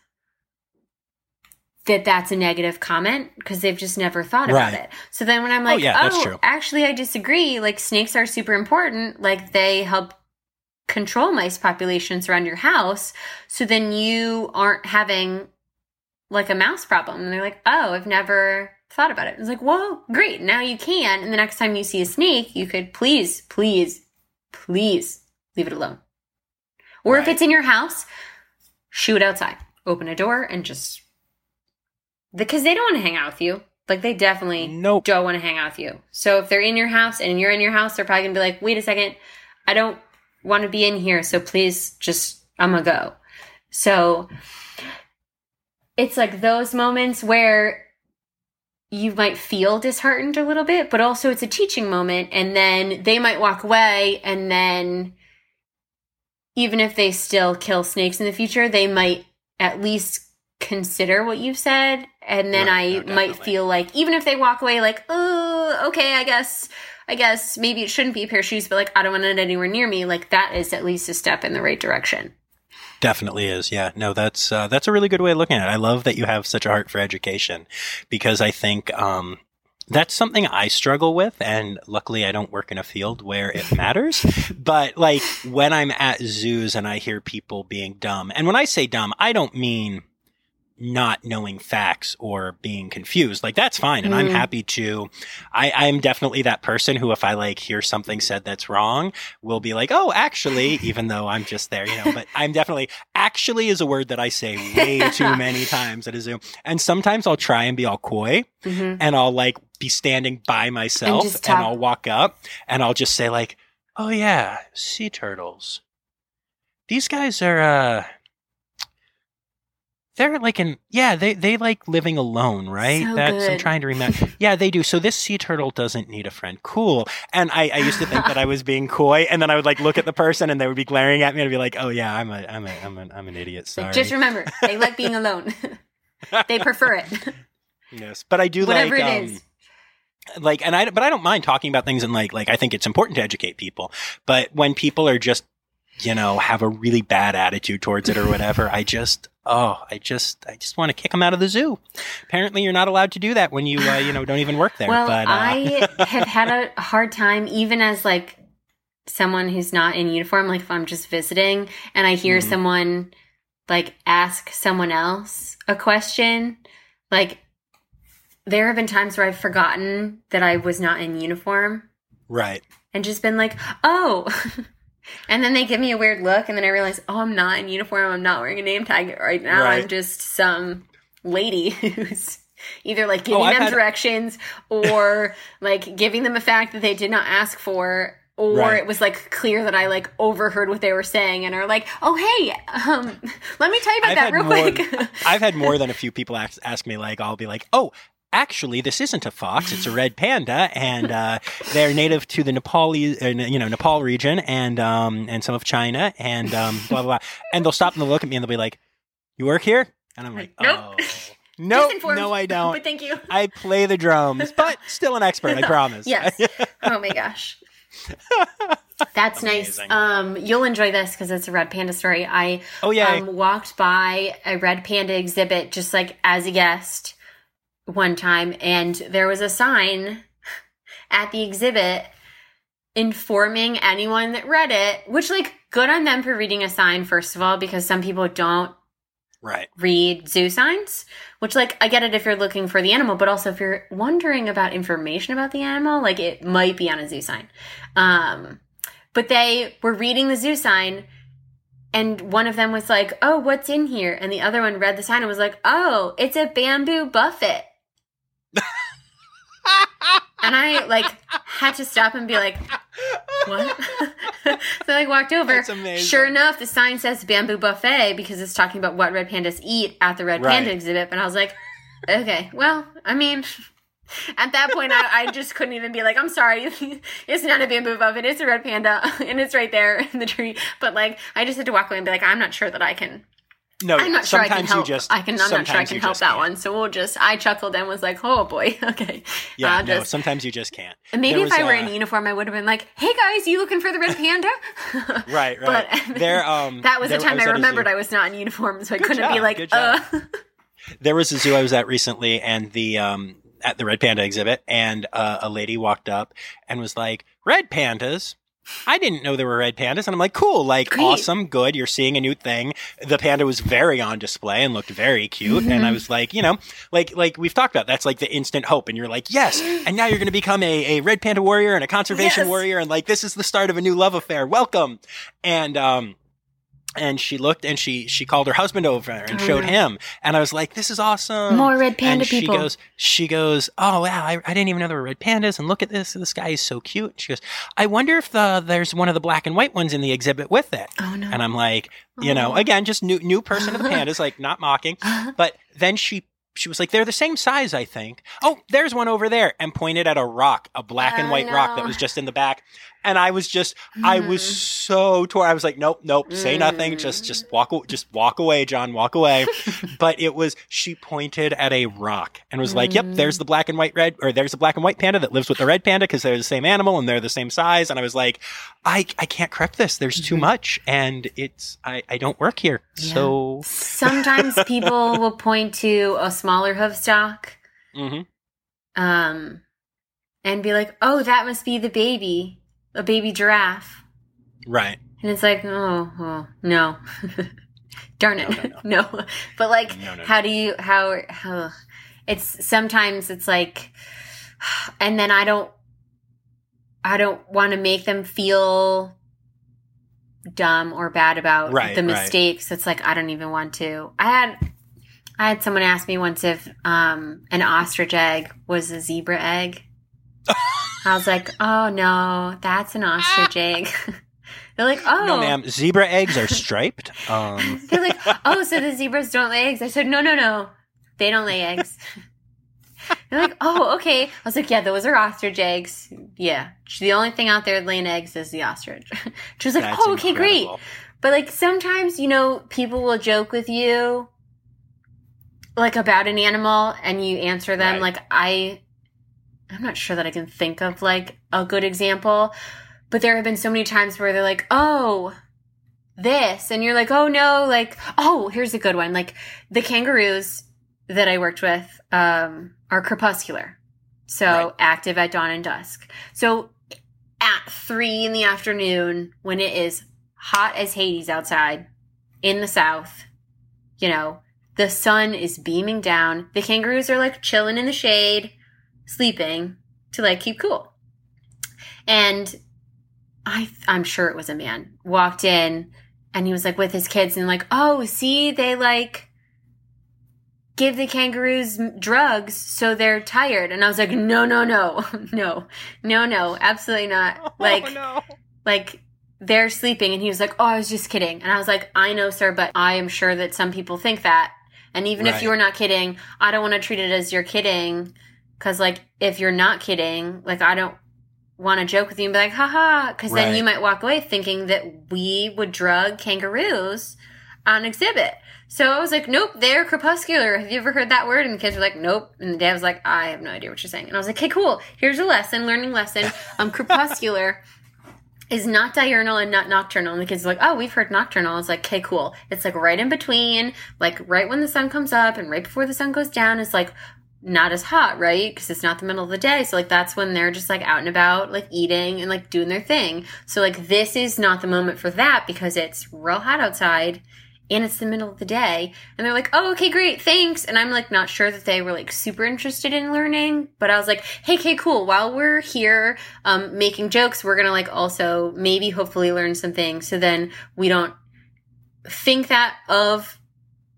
Speaker 1: that that's a negative comment because they've just never thought about it. So then when I'm like, oh,
Speaker 2: yeah, that's
Speaker 1: oh, actually, I disagree. Like snakes are super important. Like they help control mice populations around your house. So then you aren't having like a mouse problem. And they're like, oh, I've never thought about it. It's like, well, great. Now you can. And the next time you see a snake, you could please, please, please leave it alone. Or if it's in your house, shoot outside. Open a door and just because they don't want to hang out with you. Like they definitely
Speaker 2: Nope.
Speaker 1: don't want to hang out with you. So if they're in your house and you're in your house, they're probably gonna be like, wait a second, I don't want to be in here, so please just I'm gonna go. So it's like those moments where you might feel disheartened a little bit, but also it's a teaching moment, and then they might walk away, and then even if they still kill snakes in the future, they might at least consider what you've said, and then
Speaker 2: Right,
Speaker 1: I
Speaker 2: no,
Speaker 1: might feel like even if they walk away, like, oh, okay, I guess. I guess maybe it shouldn't be a pair of shoes, but like I don't want it anywhere near me. Like that is at least a step in the right direction.
Speaker 2: Definitely is. Yeah. No, that's uh, that's a really good way of looking at it. I love that you have such a heart for education because I think um, that's something I struggle with, and luckily I don't work in a field where it matters. but like when I'm at zoos and I hear people being dumb, and when I say dumb, I don't mean not knowing facts or being confused. Like that's fine. And I'm
Speaker 1: Mm.
Speaker 2: happy to, I, I'm definitely that person who, if I like hear something said that's wrong, will be like, oh, actually, even though I'm just there, you know, but I'm definitely, actually is a word that I say way too many times at a Zoom. And sometimes I'll try and be all coy
Speaker 1: Mm-hmm.
Speaker 2: and I'll like be standing by myself and,
Speaker 1: talk-
Speaker 2: I'll walk up and I'll just say like, "Oh yeah, sea turtles. These guys are uh They're like in yeah, they they like living alone, right?
Speaker 1: So
Speaker 2: That's I'm trying to remember. yeah, they do. So this sea turtle doesn't need a friend. Cool. And I, I used to think that I was being coy, and then I would like look at the person, and they would be glaring at me, and I'd be like, oh yeah, I'm a I'm a I'm an I'm an idiot. Sorry.
Speaker 1: Just remember, they like being alone. they prefer it.
Speaker 2: yes, but I do
Speaker 1: Whatever
Speaker 2: like
Speaker 1: it
Speaker 2: um,
Speaker 1: is.
Speaker 2: like and i but i don't mind talking about things and like like i think it's important to educate people but when people are just you know have a really bad attitude towards it or whatever i just oh i just i just want to kick them out of the zoo apparently you're not allowed to do that when you uh, you know don't even work there
Speaker 1: Well,
Speaker 2: but uh,
Speaker 1: I have had a hard time, even as like someone who's not in uniform. Like if I'm just visiting and I hear
Speaker 2: Mhm.
Speaker 1: someone like ask someone else a question, like there have been times where I've forgotten that I was not in uniform
Speaker 2: right
Speaker 1: and just been like, oh. And then they give me a weird look, and then I realize, oh, I'm not in uniform. I'm not wearing a name tag right now.
Speaker 2: Right.
Speaker 1: I'm just some lady who's either like giving
Speaker 2: Oh,
Speaker 1: them
Speaker 2: had-
Speaker 1: directions or like giving them a fact that they did not ask for. Or
Speaker 2: Right.
Speaker 1: it was like clear that I like overheard what they were saying and are like, oh hey, um, let me tell you about
Speaker 2: I've
Speaker 1: that real
Speaker 2: more-
Speaker 1: quick.
Speaker 2: i've had more than a few people ask, ask me like i'll be like oh Actually, this isn't a fox; it's a red panda, and uh, they're native to the Nepali, uh, you know, Nepal region, and um, and some of China, and um, blah blah blah. And they'll stop and they'll look at me and they'll be like, "You work here?" And I'm like,
Speaker 1: Nope.
Speaker 2: "Oh,
Speaker 1: Just
Speaker 2: no,
Speaker 1: informed,
Speaker 2: no, I don't.
Speaker 1: But thank you.
Speaker 2: I play the drums, but still an expert, I promise.
Speaker 1: Yes. Oh my gosh. That's nice. Um, you'll enjoy this because it's a red panda story. I
Speaker 2: oh yeah.
Speaker 1: um, walked by a red panda exhibit just like as a guest one time, and there was a sign at the exhibit informing anyone that read it, which like good on them for reading a sign first of all because some people don't
Speaker 2: right.
Speaker 1: read zoo signs, which like I get it if you're looking for the animal, but also if you're wondering about information about the animal, like it might be on a zoo sign. Um, but they were reading the zoo sign and one of them was like, "Oh, what's in here?" And the other one read the sign and was like, "Oh, it's a bamboo buffet." And I like had to stop and be like, "What?" so I like walked over.
Speaker 2: That's amazing.
Speaker 1: Sure enough, the sign says bamboo buffet because it's talking about what red pandas eat at the red panda exhibit. And I was like, okay, well, I mean, at that point, I, I just couldn't even be like, I'm sorry, it's not a bamboo buffet, it's a red panda, and it's right there in the tree. But like, I just had to walk away and be like, I'm not sure that I can.
Speaker 2: No,
Speaker 1: I'm not sure I
Speaker 2: sometimes
Speaker 1: can help.
Speaker 2: you just
Speaker 1: I can. I'm not sure I can help that
Speaker 2: can't.
Speaker 1: one. So we'll just. I chuckled and was like, oh boy, okay.
Speaker 2: Yeah,
Speaker 1: Uh,
Speaker 2: no,
Speaker 1: just-
Speaker 2: sometimes you just can't.
Speaker 1: and maybe
Speaker 2: There
Speaker 1: if
Speaker 2: was,
Speaker 1: I were
Speaker 2: uh,
Speaker 1: in uniform, I would have been like, "Hey guys, you looking for the red panda?"
Speaker 2: Right, right.
Speaker 1: But
Speaker 2: there, um,
Speaker 1: that was the time
Speaker 2: was
Speaker 1: I remembered. I was not in uniform, so I
Speaker 2: Good
Speaker 1: couldn't be like, "Uh."
Speaker 2: There was a zoo I was at recently, and the um at the red panda exhibit, and uh, a lady walked up and was like, "Red pandas." I didn't know there were red pandas, and I'm like, "Cool, like
Speaker 1: Great.
Speaker 2: awesome, good. You're seeing a new thing." The panda was very on display and looked very cute, and I was like, you know, like like we've talked about, that's like the instant hope, and you're like, yes, and now you're going to become a, a red panda warrior and a conservation
Speaker 1: Yes.
Speaker 2: warrior, and like this is the start of a new love affair. Welcome, and um. And she looked and she she called her husband over and
Speaker 1: Oh,
Speaker 2: showed
Speaker 1: no.
Speaker 2: him. And I was like, "This is awesome."
Speaker 1: More red panda
Speaker 2: and she
Speaker 1: people.
Speaker 2: goes, she goes, oh wow, I, I didn't even know there were red pandas. And look at this, this guy is so cute. She goes, I wonder if the, there's one of the black and white ones in the exhibit with it.
Speaker 1: oh no.
Speaker 2: And I'm like, you know,
Speaker 1: Oh.
Speaker 2: again, just new new person to the pandas, like not mocking. Uh-huh. But then she she was like, they're the same size, I think. Oh, there's one over there, and pointed at a rock, a black and
Speaker 1: Oh,
Speaker 2: white rock that was just in the back. And I was just, I was
Speaker 1: Mm.
Speaker 2: so torn. I was like, nope, nope, say nothing. Just,
Speaker 1: Mm.
Speaker 2: just walk, aw- just walk away, John, walk away. but it was, she pointed at a rock and was like, yep,
Speaker 1: Mm.
Speaker 2: there's the black and white red, or there's the black and white panda that lives with the red panda because they're the same animal and they're the same size. And I was like, I, I can't correct this. There's too
Speaker 1: Mhm.
Speaker 2: much, and it's, I, I don't work here.
Speaker 1: Yeah.
Speaker 2: So,
Speaker 1: Sometimes people will point to a smaller hoof stock,
Speaker 2: mhm.
Speaker 1: um, and be like, "Oh, that must be the baby, a baby giraffe."
Speaker 2: right.
Speaker 1: And it's like, oh, oh no. Darn it.
Speaker 2: No,
Speaker 1: No,
Speaker 2: no,
Speaker 1: But like, how do you, how, how, it's sometimes it's like, and then I don't, I don't want to make them feel dumb or bad about
Speaker 2: Right,
Speaker 1: the
Speaker 2: right.
Speaker 1: mistakes. It's like, I don't even want to. I had, I had someone ask me once if, um, an ostrich egg was a zebra egg. I was like, oh no, that's an ostrich egg. They're like, oh,
Speaker 2: No, ma'am. Zebra eggs are striped. Um,
Speaker 1: They're like, oh, so the zebras don't lay eggs. I said, no, no, no, they don't lay eggs. They're like, oh, okay. I was like, yeah, those are ostrich eggs. Yeah, the only thing out there laying eggs is the ostrich. She was like,
Speaker 2: that's
Speaker 1: oh, okay, great. But like sometimes, you know, people will joke with you like about an animal and you answer them
Speaker 2: Right.
Speaker 1: like I I'm not sure that I can think of like a good example, but there have been so many times where they're like, "Oh, this." And you're like, "Oh no, like, oh, here's a good one. Like the kangaroos that I worked with um are crepuscular. So
Speaker 2: Right.
Speaker 1: active at dawn and dusk. So at 3 in the afternoon when it is hot as Hades outside in the south, you know, the sun is beaming down. The kangaroos are like chilling in the shade, sleeping to like keep cool. And I I'm sure it was a man walked in and he was like with his kids and like, "Oh, see, they like give the kangaroos drugs so they're tired." And I was like, "No, no, no. No. No, no. Absolutely not." Oh, like
Speaker 2: oh, no.
Speaker 1: like they're sleeping and he was like oh i was just kidding and i was like i know sir but i am sure that some people think that and even if you were not kidding i don't want to treat it as you're kidding because like if you're not kidding like i don't want to joke with you and be like haha because then you might walk away thinking that we would drug kangaroos on exhibit. So i was like nope they're crepuscular. Have you ever heard that word? And the kids were like nope. And the dad was like i have no idea what you're saying. And i was like okay cool. Here's a lesson learning lesson. Um crepuscular is not diurnal and not nocturnal. And the kids are like, oh, we've heard nocturnal. It's like, okay, cool. It's like right in between, like right when the sun comes up and right before the sun goes down. Is like not as hot, right? Because it's not the middle of the day. So like that's when they're just like out and about, like eating and like doing their thing. So like this is not the moment for that because it's real hot outside and it's the middle of the day. And they're like, oh, okay, great, thanks. And I'm like not sure that they were like super interested in learning, but I was like, hey, okay, cool. While we're here um, making jokes, we're gonna like also maybe hopefully learn something so then we don't think that of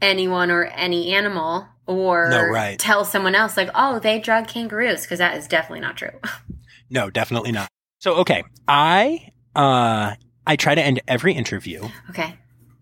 Speaker 1: anyone or any animal or
Speaker 2: No, right.
Speaker 1: tell someone else like, oh, they drug kangaroos because that is definitely not true.
Speaker 2: No, definitely not. So, okay, I uh, I try to end every interview
Speaker 1: okay.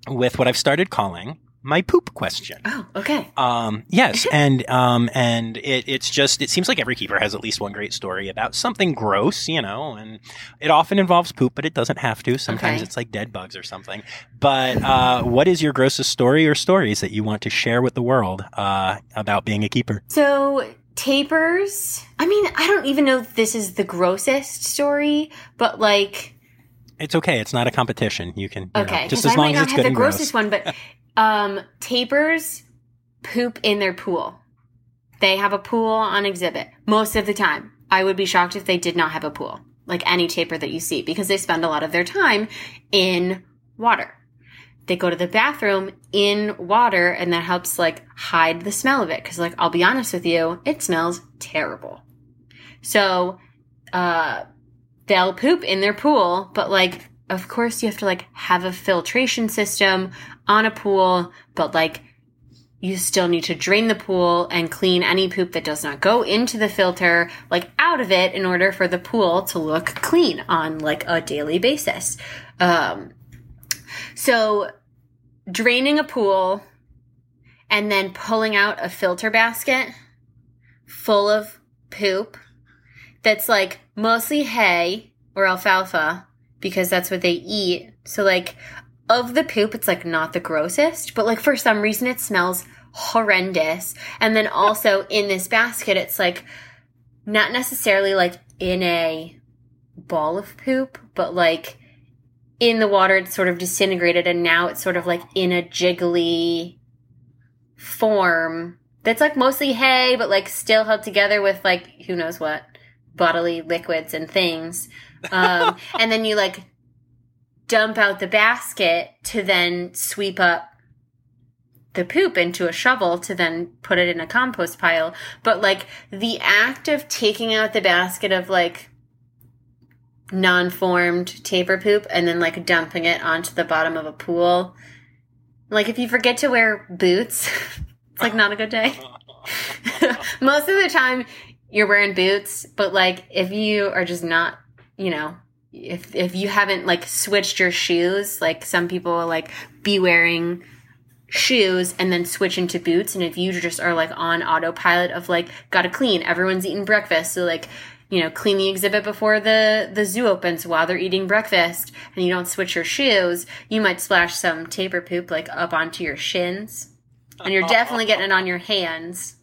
Speaker 2: with what I've started calling my poop question.
Speaker 1: Oh, okay.
Speaker 2: Um, yes, and um, and it, it's just it seems like every keeper has at least one great story about something gross, you know, and it often involves poop, but it doesn't have to. Sometimes
Speaker 1: Okay.
Speaker 2: it's like dead bugs or something. But uh, what is your grossest story or stories that you want to share with the world uh, about being a keeper?
Speaker 1: So tapirs. I mean, I don't even know if this is the grossest story, but like,
Speaker 2: It's okay. It's not a competition. You can you know,
Speaker 1: okay,
Speaker 2: just
Speaker 1: 'cause
Speaker 2: as
Speaker 1: I
Speaker 2: long
Speaker 1: might
Speaker 2: as
Speaker 1: not
Speaker 2: it's
Speaker 1: have
Speaker 2: good
Speaker 1: the
Speaker 2: and gross.
Speaker 1: grossest one, but um, tapirs poop in their pool. They have a pool on exhibit most of the time. I would be shocked if they did not have a pool, like any tapir that you see, because they spend a lot of their time in water. They go to the bathroom in water, and that helps like hide the smell of it. Because, like, I'll be honest with you, it smells terrible. So, uh, they'll poop in their pool, but like, of course, you have to like have a filtration system on a pool, but like, you still need to drain the pool and clean any poop that does not go into the filter, like out of it, in order for the pool to look clean on like a daily basis. Um, so, draining a pool and then pulling out a filter basket full of poop that's like mostly hay or alfalfa because that's what they eat. So like of the poop it's like not the grossest, but like for some reason it smells horrendous. And then also in this basket it's like not necessarily like in a ball of poop, but like in the water it's sort of disintegrated and now it's sort of like in a jiggly form that's like mostly hay but like still held together with like who knows what bodily liquids and things. Um, and then you like dump out the basket to then sweep up the poop into a shovel to then put it in a compost pile. But like the act of taking out the basket of like non-formed tapir poop and then like dumping it onto the bottom of a pool. Like if you forget to wear boots it's like not a good day. Most of the time you're wearing boots but like if you are just not you know if if you haven't like switched your shoes, like some people will like be wearing shoes and then switch into boots and if you just are like on autopilot of like gotta clean everyone's eating breakfast so like you know clean the exhibit before the the zoo opens while they're eating breakfast and you don't switch your shoes you might splash some tapir poop like up onto your shins and you're definitely getting it on your hands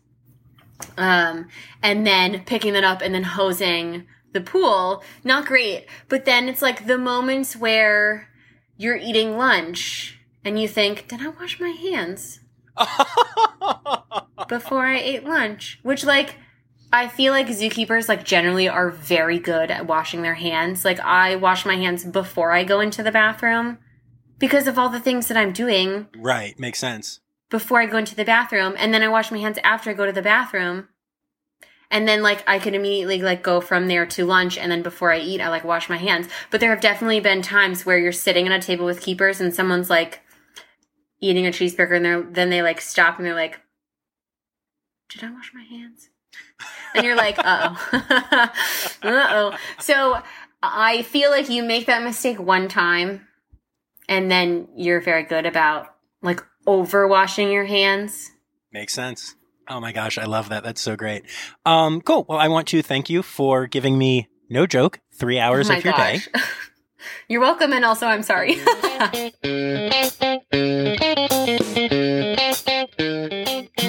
Speaker 1: um and then picking that up and then hosing the pool not great but then it's like the moments where you're eating lunch and you think, did I wash my hands before I ate lunch? Which, like, I feel like zookeepers, like, generally are very good at washing their hands. Like, I wash my hands before I go into the bathroom because of all the things that I'm doing
Speaker 2: right, makes sense.
Speaker 1: Before I go into the bathroom. And then I wash my hands after I go to the bathroom. And then, like, I could immediately, like, go from there to lunch. And then before I eat, I, like, wash my hands. But there have definitely been times where you're sitting at a table with keepers and someone's, like, eating a cheeseburger and they're, then they, like, stop and they're like, did I wash my hands? And you're like, uh oh. uh oh. So I feel like you make that mistake one time and then you're very good about, like, over washing your hands.
Speaker 2: Makes sense. Oh my gosh, I love that. That's so great. Um, cool. Well, I want to thank you for giving me, no joke, three hours
Speaker 1: Oh
Speaker 2: of your day.
Speaker 1: You're welcome, and also I'm sorry.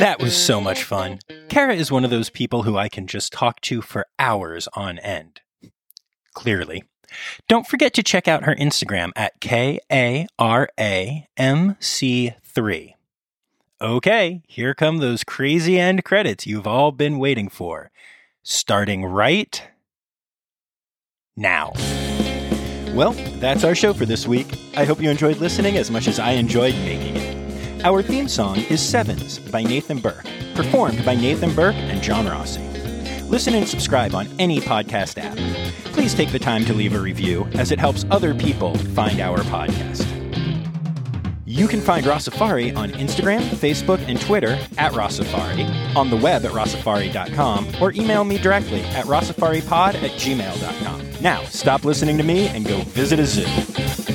Speaker 2: That was so much fun. Kara is one of those people who I can just talk to for hours on end. Clearly. Don't forget to check out her Instagram at K A R A M C 3. Okay, here come those crazy end credits you've all been waiting for. Starting right now. Well, that's our show for this week. I hope you enjoyed listening as much as I enjoyed making it. Our theme song is Sevens by Nathan Burke, performed by Nathan Burke and John Rossi. Listen and subscribe on any podcast app. Please take the time to leave a review as it helps other people find our podcast. You can find Rossafari on Instagram, Facebook, and Twitter at Rossafari, on the web at rossafari.com, or email me directly at rossafaripod at gmail.com. Now, stop listening to me and go visit a zoo.